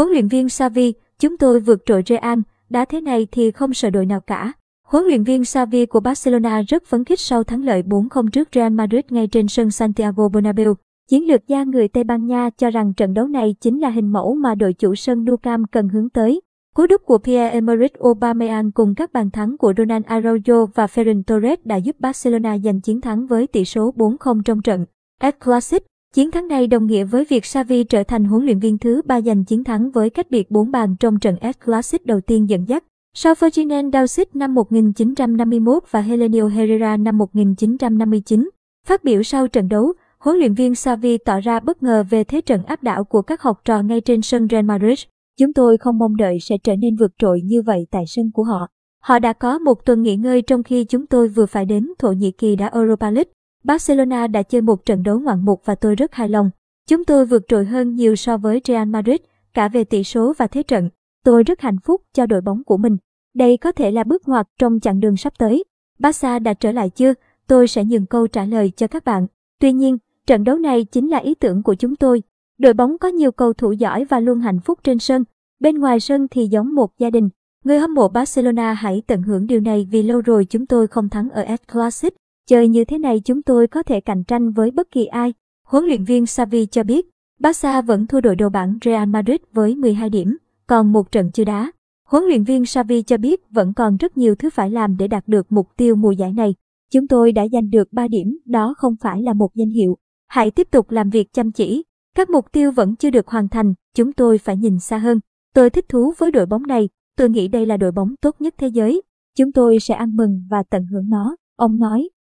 Huấn luyện viên Xavi, chúng tôi vượt trội Real, đá thế này thì không sợ đội nào cả. Huấn luyện viên Xavi của Barcelona rất phấn khích sau thắng lợi 4-0 trước Real Madrid ngay trên sân Santiago Bernabeu. Chiến lược gia người Tây Ban Nha cho rằng trận đấu này chính là hình mẫu mà đội chủ sân Nou Camp cần hướng tới. Cú đúp của Pierre-Emerick Aubameyang cùng các bàn thắng của Ronald Araujo và Ferran Torres đã giúp Barcelona giành chiến thắng với tỷ số 4-0 trong trận El Clasic. Chiến thắng này đồng nghĩa với việc Xavi trở thành huấn luyện viên thứ ba giành chiến thắng với cách biệt 4 bàn trong trận El Clasic đầu tiên dẫn dắt. Sau Ferdinand Dausit năm 1951 và Helenio Herrera năm 1959, phát biểu sau trận đấu, huấn luyện viên Xavi tỏ ra bất ngờ về thế trận áp đảo của các học trò ngay trên sân Real Madrid. Chúng tôi không mong đợi sẽ trở nên vượt trội như vậy tại sân của họ. Họ đã có một tuần nghỉ ngơi trong khi chúng tôi vừa phải đến Thổ Nhĩ Kỳ đã Europa League. Barcelona đã chơi một trận đấu ngoạn mục và tôi rất hài lòng. Chúng tôi vượt trội hơn nhiều so với Real Madrid, cả về tỷ số và thế trận. Tôi rất hạnh phúc cho đội bóng của mình. Đây có thể là bước ngoặt trong chặng đường sắp tới. Barca đã trở lại chưa? Tôi sẽ nhường câu trả lời cho các bạn. Tuy nhiên, trận đấu này chính là ý tưởng của chúng tôi. Đội bóng có nhiều cầu thủ giỏi và luôn hạnh phúc trên sân. Bên ngoài sân thì giống một gia đình. Người hâm mộ Barcelona hãy tận hưởng điều này vì lâu rồi chúng tôi không thắng ở El Clasic. Chơi như thế này chúng tôi có thể cạnh tranh với bất kỳ ai. Huấn luyện viên Xavi cho biết, Barca vẫn thua đội đầu bảng Real Madrid với 12 điểm, còn một trận chưa đá. Huấn luyện viên Xavi cho biết vẫn còn rất nhiều thứ phải làm để đạt được mục tiêu mùa giải này. Chúng tôi đã giành được 3 điểm, đó không phải là một danh hiệu. Hãy tiếp tục làm việc chăm chỉ. Các mục tiêu vẫn chưa được hoàn thành, chúng tôi phải nhìn xa hơn. Tôi thích thú với đội bóng này, tôi nghĩ đây là đội bóng tốt nhất thế giới. Chúng tôi sẽ ăn mừng và tận hưởng nó, ông nói.